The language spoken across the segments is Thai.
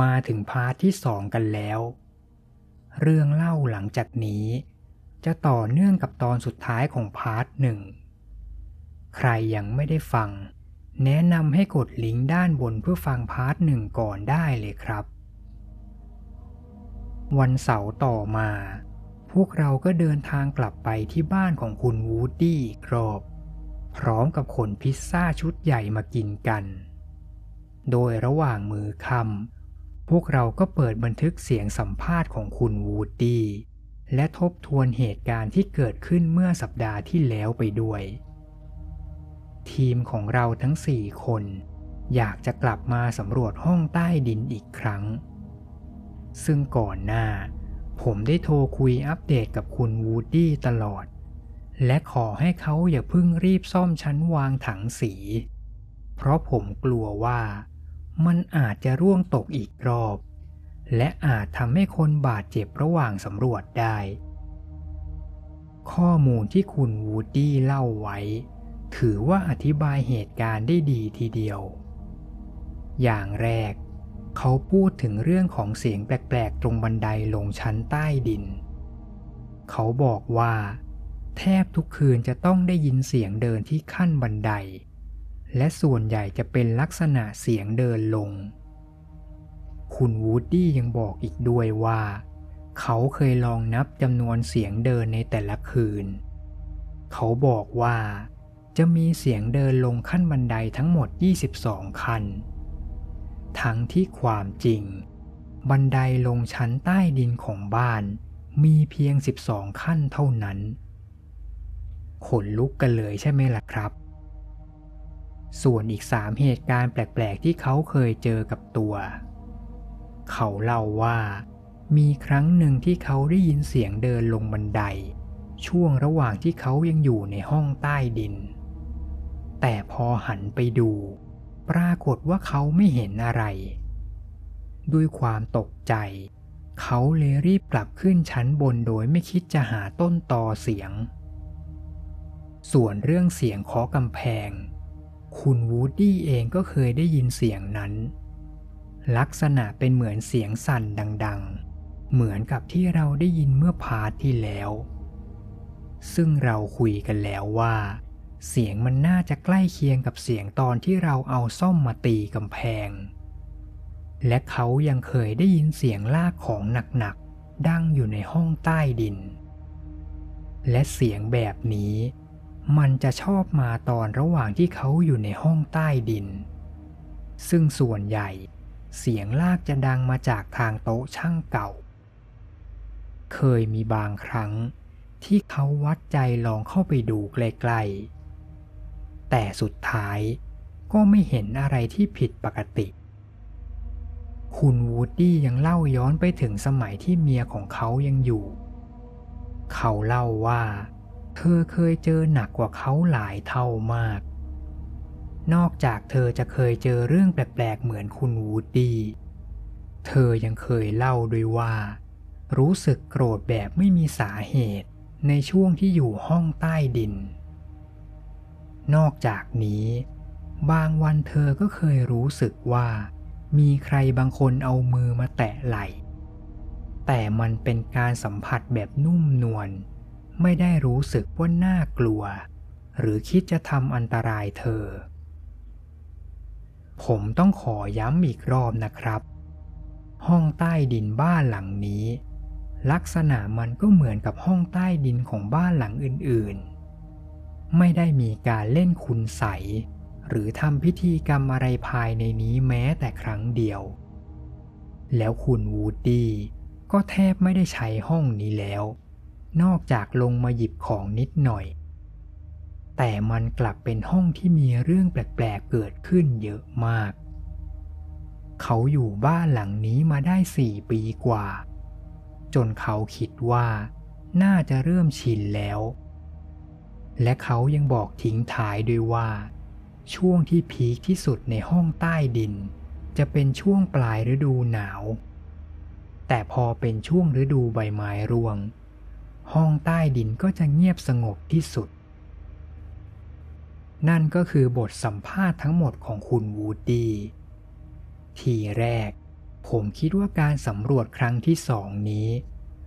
มาถึง part ที่สองกันแล้ว เรื่องเล่าหลังจากนี้ จะต่อเนื่องกับตอนสุดท้ายของ part หนึ่ง ใครยังไม่ได้ฟัง แนะนำให้กดลิงก์ด้านบนเพื่อฟัง part หนึ่งก่อนได้เลยครับ วันเสาร์ต่อมา พวกเราก็เดินทางกลับไปที่บ้านของคุณวูดดี้อีกรอบ พร้อมกับขนพิซซ่าชุดใหญ่มากินกัน โดยระหว่างมื้อค่ำ พวกเราก็เปิดบันทึกเสียงสัมภาษณ์ของคุณวูดดี้และทบทวนเหตุการณ์ที่เกิดขึ้นเมื่อสัปดาห์ที่แล้วไปด้วย ทีมของเราทั้งสี่คน อยากจะกลับมาสำรวจห้องใต้ดินอีกครั้ง ซึ่งก่อนหน้า ผมได้โทรคุยอัปเดตกับคุณวูดดี้ตลอด และขอให้เขาอย่าเพิ่งรีบซ่อมชั้นวางถังสี เพราะผมกลัวว่า มันอาจจะร่วงตกอีกรอบ และอาจทำให้คนบาดเจ็บระหว่างสำรวจได้ ข้อมูลที่คุณวูดดี้เล่าไว้ ถือว่าอธิบายเหตุการณ์ได้ดีทีเดียว อย่างแรก เขาพูดถึงเรื่องของเสียงแปลกๆ ตรงบันไดลงชั้นใต้ดิน เขาบอกว่า แทบทุกคืนจะต้องได้ยินเสียงเดินที่ขั้นบันได และส่วนใหญ่จะเป็นลักษณะเสียงเดินลง คุณวูดดี้ยังบอกอีกด้วยว่า เขาเคยลองนับจำนวนเสียงเดินในแต่ละคืน เขาบอกว่าจะมีเสียงเดินลงขั้นบันไดทั้งหมด 22 คัน ทั้งที่ความจริง บันไดลงชั้นใต้ดินของบ้านมีเพียง 12 ขั้นเท่านั้น ขนลุกกันเลยใช่ไหมล่ะครับ ส่วนอีกสามเหตุการณ์แปลกๆที่เขาเคยเจอกับตัว เขาเล่าว่ามีครั้งหนึ่งที่เขาได้ยินเสียงเดินลงบันได ช่วงระหว่างที่เขายังอยู่ในห้องใต้ดิน แต่พอหันไปดู ปรากฏว่าเขาไม่เห็นอะไร ด้วยความตกใจ เขาเลยรีบกลับขึ้นชั้นบนโดยไม่คิดจะหาต้นตอเสียง ส่วนเรื่องเสียงเคาะกำแพง คุณวูดดี้เองก็เคยได้ยินเสียงนั้น ลักษณะเป็นเหมือนเสียงสั่นดัง ๆ เหมือนกับที่เราได้ยินเมื่อ part ที่แล้ว ซึ่งเราคุยกันแล้วว่า เสียงมันน่าจะใกล้เคียงกับเสียงตอนที่เราเอาส้อมมาตีกำแพง และเขายังเคยได้ยินเสียงลากของหนักๆดังอยู่ในห้องใต้ดิน และเสียงแบบนี้ มันจะชอบมาตอนระหว่างที่เขาอยู่ในห้องใต้ดิน ซึ่งส่วนใหญ่เสียงลากจะดังมาจากทางโต๊ะช่างเก่า เคยมีบางครั้งที่เขาวัดใจลองเข้าไปดูใกลๆ แต่สุดท้ายก็ไม่เห็นอะไรที่ผิดปกติ คุณวูดดี้ยังเล่าย้อนไปถึงสมัยที่เมียของเขายังอยู่ เขาเล่าว่า เธอเคยเจอหนักกว่าเขาหลายเท่ามาก นอกจากเธอจะเคยเจอเรื่องแปลกๆเหมือนคุณวูดดี้ เธอยังเคยเล่าด้วยว่า รู้สึกโกรธแบบไม่มีสาเหตุในช่วงที่อยู่ห้องใต้ดิน นอกจากนี้ บางวันเธอก็เคยรู้สึกว่า มีใครบางคนเอามือมาแตะไหล่แต่มันเป็นการสัมผัสแบบนุ่มนวล ไม่ได้รู้สึกว่าน่ากลัว หรือคิดจะทำอันตรายเธอ ผมต้องขอย้ำอีกรอบนะครับ ห้องใต้ดินบ้านหลังนี้ ลักษณะมันก็เหมือนกับห้องใต้ดินของบ้านหลังอื่นๆ ไม่ได้มีการเล่นคุณใสหรือทำพิธีกรรมอะไรภายในนี้แม้แต่ครั้งเดียว แล้วคุณวูดดี้ก็แทบไม่ได้ใช้ห้องนี้แล้ว นอกจากลงมาหยิบของนิดหน่อย แต่มันกลับเป็นห้องที่มีเรื่องแปลกๆเกิดขึ้นเยอะมาก เขาอยู่บ้านหลังนี้มาได้สี่ปีกว่า จนเขาคิดว่าน่าจะเริ่มชินแล้ว และเขายังบอกทิ้งท้ายด้วยว่า ช่วงที่พีคที่สุดในห้องใต้ดิน จะเป็นช่วงปลายฤดูหนาว แต่พอเป็นช่วงฤดูใบไม้ร่วง ห้องใต้ดินก็จะเงียบสงบที่สุด นั่นก็คือบทสัมภาษณ์ทั้งหมดของคุณวูดดี้ทีแรก ผมคิดว่าการสำรวจครั้งที่สองนี้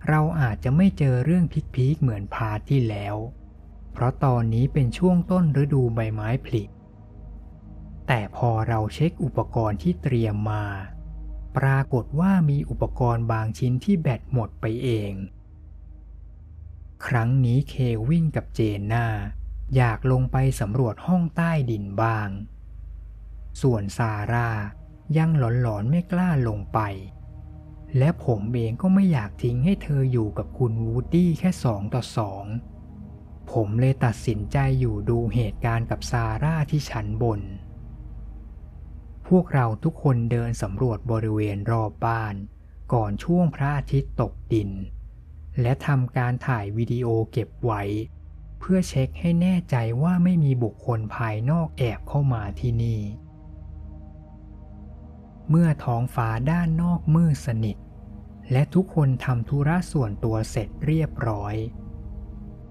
เราอาจจะไม่เจอเรื่องพีคๆเหมือนพาที่แล้ว เพราะตอนนี้เป็นช่วงต้นฤดูใบไม้ผลิแต่พอเราเช็คอุปกรณ์ที่เตรียมมา ปรากฏว่ามีอุปกรณ์บางชิ้นที่แบตหมดไปเอง ครั้งนี้เควินกับเจนนาอยากลงไปสำรวจห้องใต้ดินบ้าง ส่วนซาร่ายังหลอนๆไม่กล้าลงไป และผมเองก็ไม่อยากทิ้งให้เธออยู่กับคุณวูดดี้แค่สองต่อสองผมเลยตัดสินใจอยู่ดูเหตุการณ์กับซาร่าที่ชั้นบน พวกเราทุกคนเดินสำรวจบริเวณรอบบ้าน ก่อนช่วงพระอาทิตย์ตกดิน และทำการถ่ายวิดีโอเก็บไว้ เพื่อเช็คให้แน่ใจว่าไม่มีบุคคลภายนอกแอบเข้ามาที่นี่ เมื่อท้องฟ้าด้านนอกมืดสนิท และทุกคนทำธุระส่วนตัวเสร็จเรียบร้อย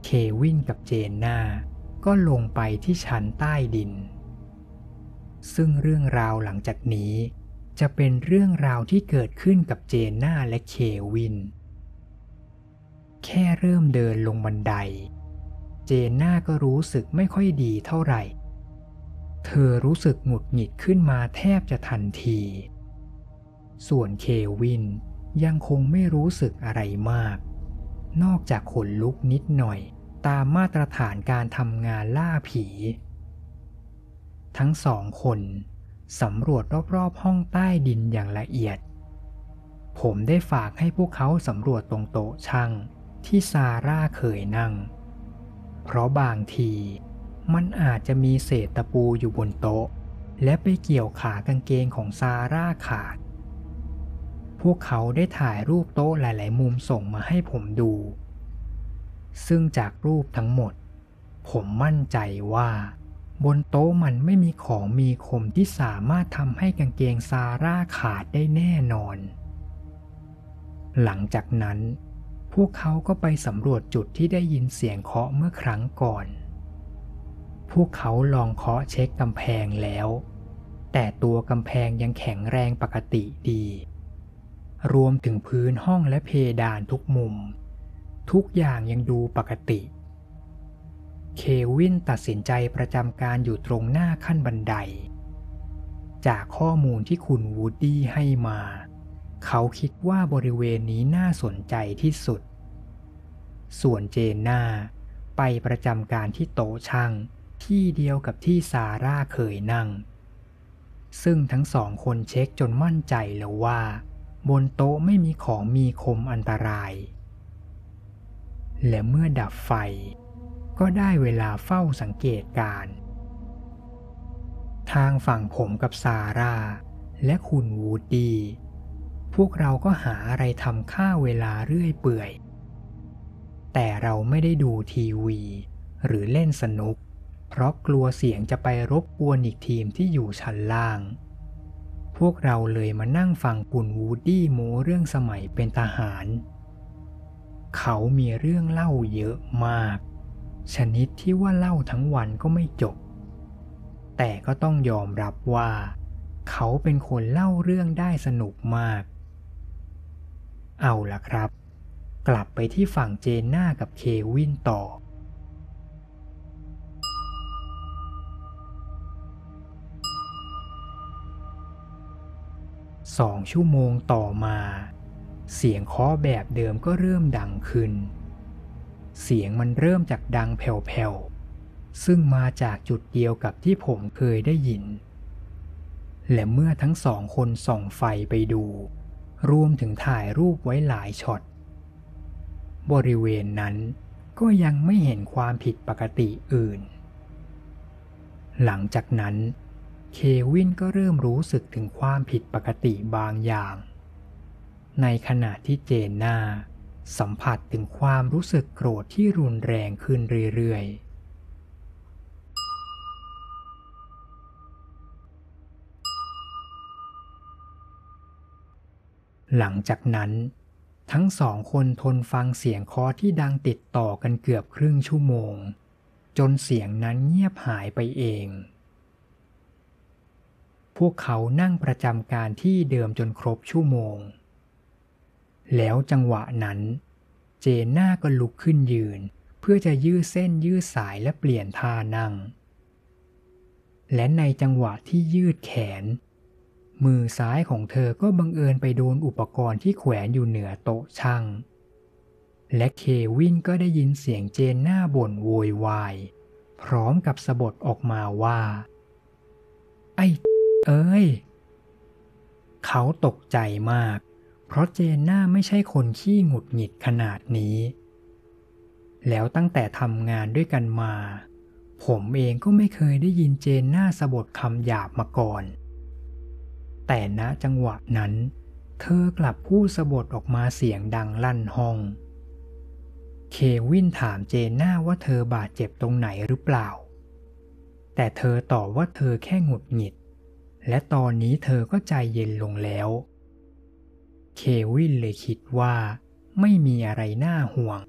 เควินกับเจนนาก็ลงไปที่ชั้นใต้ดิน ซึ่งเรื่องราวหลังจากนี้ จะเป็นเรื่องราวที่เกิดขึ้นกับเจนนาและเควิน แค่เริ่มเดินลงบันได เจนนาก็รู้สึกไม่ค่อยดีเท่าไหร่ เธอรู้สึกหงุดหงิดขึ้นมาแทบจะทันที ส่วนเควินยังคงไม่รู้สึกอะไรมาก นอกจากขนลุกนิดหน่อยตามมาตรฐานการทำงานล่าผี ทั้งสองคนสำรวจรอบๆห้องใต้ดินอย่างละเอียด ผมได้ฝากให้พวกเขาสำรวจตรงโต๊ะช่าง ที่ซาร่าเคยนั่ง เพราะบางทีมันอาจจะมีเศษตะปูอยู่บนโต๊ะ และไปเกี่ยวขากางเกงของซาร่าขาด พวกเขาได้ถ่ายรูปโต๊ะหลาย ๆ มุมส่งมาให้ผมดู ซึ่งจากรูปทั้งหมด ผมมั่นใจว่า บนโต๊ะมันไม่มีของมีคมที่สามารถทำให้กางเกงซาร่าขาดได้แน่นอน หลังจากนั้น พวกเขาก็ไปสำรวจจุดที่ได้ยินเสียงเคาะเมื่อครั้งก่อน พวกเขาลองเคาะเช็คกำแพงแล้ว แต่ตัวกำแพงยังแข็งแรงปกติดี รวมถึงพื้นห้องและเพดานทุกมุม ทุกอย่างยังดูปกติ เควินตัดสินใจประจำการอยู่ตรงหน้าขั้นบันได จากข้อมูลที่คุณวูดดี้ให้มา เขาคิดว่าบริเวณนี้น่าสนใจที่สุด ส่วนเจนนาไปประจำการที่โต๊ะช่างที่เดียวกับที่ซาร่าเคยนั่ง ซึ่งทั้งสองคนเช็คจนมั่นใจแล้วว่า บนโต๊ะไม่มีของมีคมอันตราย และเมื่อดับไฟ ก็ได้เวลาเฝ้าสังเกตการ ทางฝั่งผมกับซาร่า และคุณวูดดี้ พวกเราก็หาอะไรทำค่าเวลาเรื่อยเปื่อย แต่เราไม่ได้ดูทีวี หรือเล่นสนุก เพราะกลัวเสียงจะไปรบกวนอีกทีมที่อยู่ชั้นล่าง พวกเราเลยมานั่งฟังคุณวูดดี้โมเรื่องสมัยเป็นทหาร เขามีเรื่องเล่าเยอะมาก ชนิดที่ว่าเล่าทั้งวันก็ไม่จบ แต่ก็ต้องยอมรับว่า เขาเป็นคนเล่าเรื่องได้สนุกมาก เอาล่ะครับ กลับไปที่ฝั่งเจนน่ากับเควินต่อ สองชั่วโมงต่อมา เสียงเคาะแบบเดิมก็เริ่มดังขึ้น เสียงมันเริ่มจากดังแผ่วๆ ซึ่งมาจากจุดเดียวกับที่ผมเคยได้ยิน และเมื่อทั้งสองคนส่องไฟไปดู รวมถึงถ่ายรูปไว้หลายช็อต บริเวณนั้นก็ยังไม่เห็นความผิดปกติอื่น หลังจากนั้น เควินก็เริ่มรู้สึกถึงความผิดปกติบางอย่าง ในขณะที่เจนนาสัมผัสถึงความรู้สึกโกรธที่รุนแรงขึ้นเรื่อยๆ หลังจากนั้น ทั้งสองคนทนฟังเสียงคาะที่ดังติดต่อกันเกือบครึ่งชั่วโมง จนเสียงนั้นเงียบหายไปเอง พวกเขานั่งประจำการที่เดิมจนครบชั่วโมง แล้วจังหวะนั้น เจนน่าก็ลุกขึ้นยืน เพื่อจะยืดเส้นยืดสายและเปลี่ยนท่านั่ง และในจังหวะที่ยืดแขน มือซ้ายของเธอก็บังเอิญไปโดนอุปกรณ์ที่แขวนอยู่เหนือโต๊ะช่าง และเควินก็ได้ยินเสียงเจนหน้าบ่นโวยวาย พร้อมกับสะบดออกมาว่า ไอ้ เอ้ย เขาตกใจมาก เพราะเจนหน้าไม่ใช่คนขี้หงุดหงิดขนาดนี้ แล้วตั้งแต่ทำงานด้วยกันมา ผมเองก็ไม่เคยได้ยินเจนหน้าสะบดคำหยาบมาก่อน แต่ณจังหวะนั้น เธอกลับพูดสะบดออกมาเสียงดังลั่นห้อง เควินถามเจนหน้าว่าเธอบาดเจ็บตรงไหนหรือเปล่า แต่เธอตอบว่าเธอแค่หงุดหงิด และตอนนี้เธอก็ใจเย็นลงแล้ว เควินเลยคิดว่า ไม่มีอะไรน่าห่วง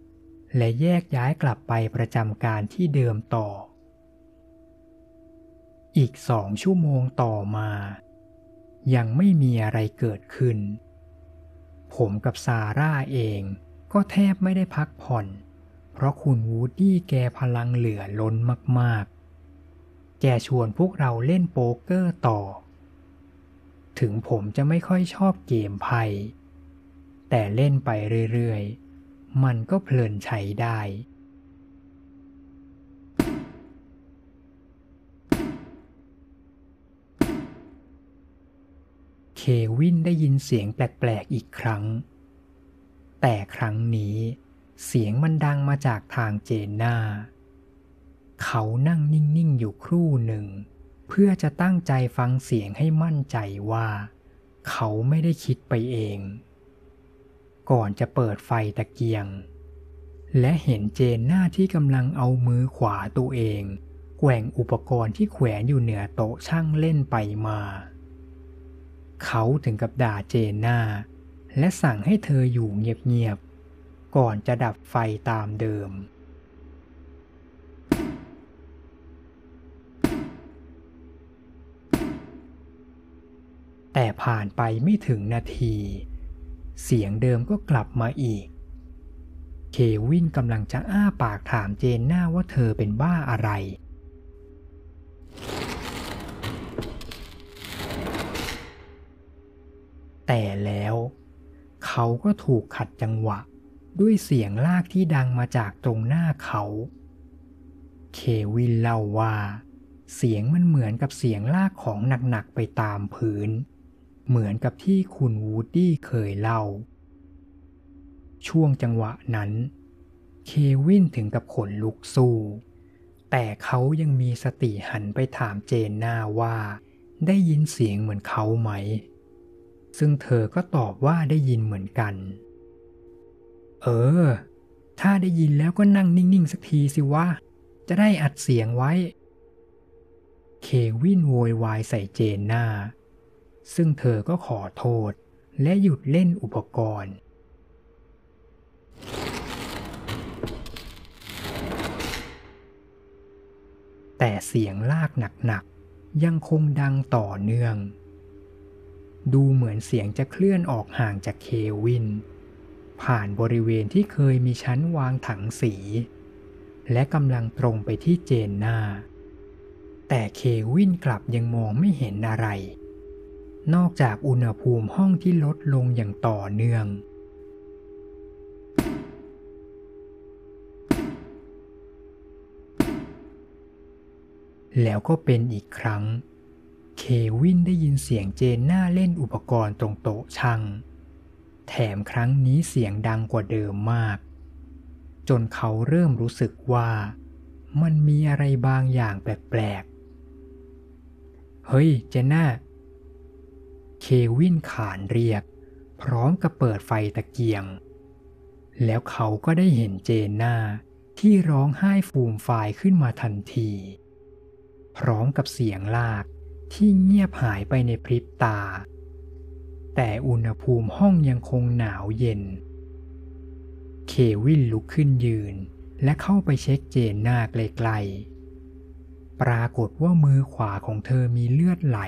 และแยกย้ายกลับไปประจำการที่เดิมต่อ อีกสองชั่วโมงต่อมา ยังไม่มีอะไรเกิดขึ้น ผมกับซาร่าเองก็แทบไม่ได้พักผ่อน เพราะคุณวูดดี้แกพลังเหลือล้นมากๆ แกชวนพวกเราเล่นโป๊กเกอร์ต่อ ถึงผมจะไม่ค่อยชอบเกมไพ่แต่เล่นไปเรื่อยๆ มันก็เพลินใช้ได้ เควินได้ยินเสียงแปลกๆอีกครั้ง แต่ครั้งนี้เสียงมันดังมาจากทางเจนนาเขานั่งนิ่ง ๆ อยู่ครู่หนึ่ง เพื่อจะตั้งใจฟังเสียงให้มั่นใจว่า เขาไม่ได้คิดไปเอง ก่อนจะเปิดไฟตะเกียง และเห็นเจนหน้าที่กำลังเอามือขวาตัวเองแกว่งอุปกรณ์ที่แขวนอยู่เหนือโต๊ะช่างเล่นไปมา เขาถึงกับด่าเจนหน้า และสั่งให้เธออยู่เงียบๆ ก่อนจะดับไฟตามเดิม แต่ผ่านไปไม่ถึงนาที เสียงเดิมก็กลับมาอีก เควินกำลังจะอ้าปากถามเจนหน้าว่าเธอเป็นบ้าอะไร แต่แล้ว เขาก็ถูกขัดจังหวะ ด้วยเสียงลากที่ดังมาจากตรงหน้าเขา เควินเล่าว่า เสียงมันเหมือนกับเสียงลากของหนักๆไปตามพื้น เหมือนกับที่คุณวูดดี้เคยเล่า ช่วงจังหวะนั้น เควินถึงกับขนลุกสู้แต่เขายังมีสติหันไปถามเจนหน้าว่า ได้ยินเสียงเหมือนเขาไหม ซึ่งเธอก็ตอบว่าได้ยินเหมือนกัน เออ ถ้าได้ยินแล้วก็นั่งนิ่งๆสักทีสิวะ จะได้อัดเสียงไว้ เควินโวยวายใส่เจนนาซึ่งเธอก็ขอโทษและหยุดเล่นอุปกรณ์แต่เสียงลากหนักๆยังคงดังต่อเนื่อง ดูเหมือนเสียงจะเคลื่อนออกห่างจากเควิน ผ่านบริเวณที่เคยมีชั้นวางถังสี และกำลังตรงไปที่เจนนาแต่เควินกลับยังมองไม่เห็นอะไร นอกจากอุณหภูมิห้องที่ลดลงอย่างต่อเนื่อง แล้วก็เป็นอีกครั้ง เควินได้ยินเสียงเจนหน้าเล่นอุปกรณ์ตรงโต๊ะช่าง แถมครั้งนี้เสียงดังกว่าเดิมมาก จนเขาเริ่มรู้สึกว่า มันมีอะไรบางอย่างแปลกๆ เฮ้ย เจนน่า เควินขานเรียก พร้อมกับเปิดไฟตะเกียง แล้วเขาก็ได้เห็นเจนน่าที่ร้องไห้ฟูมฟายขึ้นมาทันที พร้อมกับเสียงลาก ที่เงียบหายไปในพริบตา แต่อุณหภูมิห้องยังคงหนาวเย็น เควินลุกขึ้นยืน และเข้าไปเช็คเจนหน้าไกลๆ ปรากฏว่ามือขวาของเธอมีเลือดไหล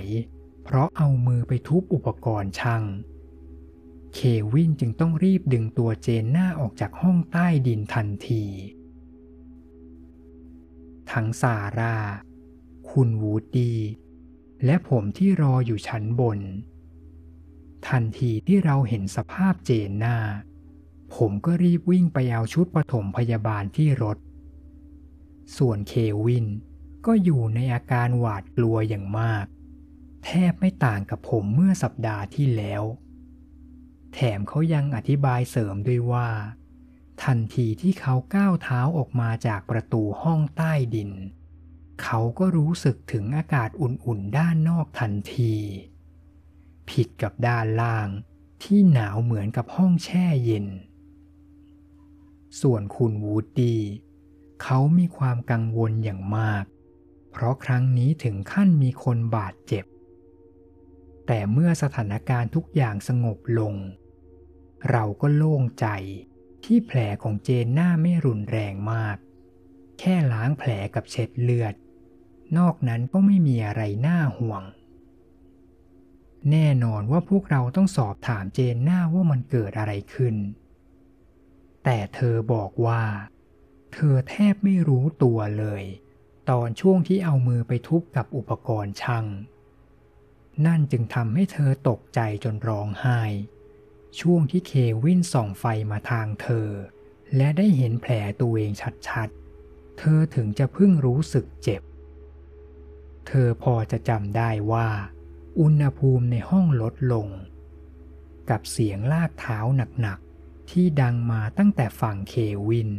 เพราะเอามือไปทุบอุปกรณ์ช่างเควินจึงต้องรีบดึงตัวเจนหน้าออกจากห้องใต้ดินทันที ทั้งซาร่า คุณวูดดี้ และผมที่รออยู่ชั้นบน ทันทีที่เราเห็นสภาพเจนหน้า ผมก็รีบวิ่งไปเอาชุดปฐมพยาบาลที่รถ ส่วนเควินก็อยู่ในอาการหวาดกลัวอย่างมาก แทบไม่ต่างกับผมเมื่อสัปดาห์ที่แล้ว แถมเขายังอธิบายเสริมด้วยว่า ทันทีที่เขาก้าวเท้าออกมาจากประตูห้องใต้ดิน เขาก็รู้สึกถึงอากาศอุ่นๆด้านนอกทันที ผิดกับด้านล่างที่หนาวเหมือนกับห้องแช่เย็น ส่วนคุณวูดดี้เขามีความกังวลอย่างมาก เพราะครั้งนี้ถึงขั้นมีคนบาดเจ็บ แต่เมื่อสถานการณ์ทุกอย่างสงบลง เราก็โล่งใจที่แผลของเจนหน้าไม่รุนแรงมาก แค่ล้างแผลกับเช็ดเลือด นอกนั้นก็ไม่มีอะไรน่าห่วง แน่นอนว่าพวกเราต้องสอบถามเจนหน้าว่ามันเกิดอะไรขึ้น แต่เธอบอกว่า เธอแทบไม่รู้ตัวเลย ตอนช่วงที่เอามือไปทุบกับอุปกรณ์ช่างนั่นจึงทำให้เธอตกใจจนร้องไห้ ช่วงที่เควินส่องไฟมาทางเธอ และได้เห็นแผลตัวเองชัดๆ เธอถึงจะเพิ่งรู้สึกเจ็บ ธอพอจะจำได้ว่า อุณหภูมิในห้องลดลง กับเสียงลากเท้าหนักๆ ที่ดังมาตั้งแต่ฝั่งเควิน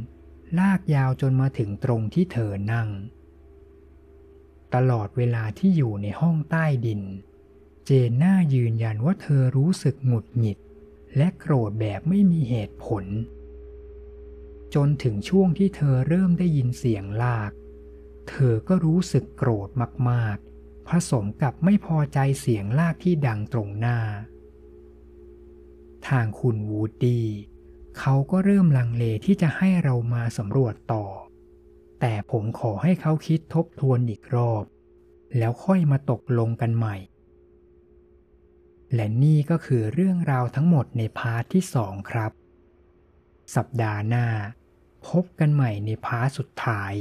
ลากยาวจนมาถึงตรงที่เธอนั่ง ตลอดเวลาที่อยู่ในห้องใต้ดิน เจนน่ายืนยันว่าเธอรู้สึกหงุดหงิด และโกรธแบบไม่มีเหตุผล จนถึงช่วงที่เธอเริ่มได้ยินเสียงลาก เธอก็รู้สึกโกรธมากๆ ผสมกับไม่พอใจเสียงลากที่ดังตรงหน้า ทางคุณวูดดี้เขาก็เริ่มลังเลที่จะให้เรามาสำรวจต่อ แต่ผมขอให้เขาคิดทบทวนอีกรอบ แล้วค่อยมาตกลงกันใหม่ และนี่ก็คือเรื่องราวทั้งหมดใน part ที่สองครับ สัปดาห์หน้า พบกันใหม่ใน part สุดท้าย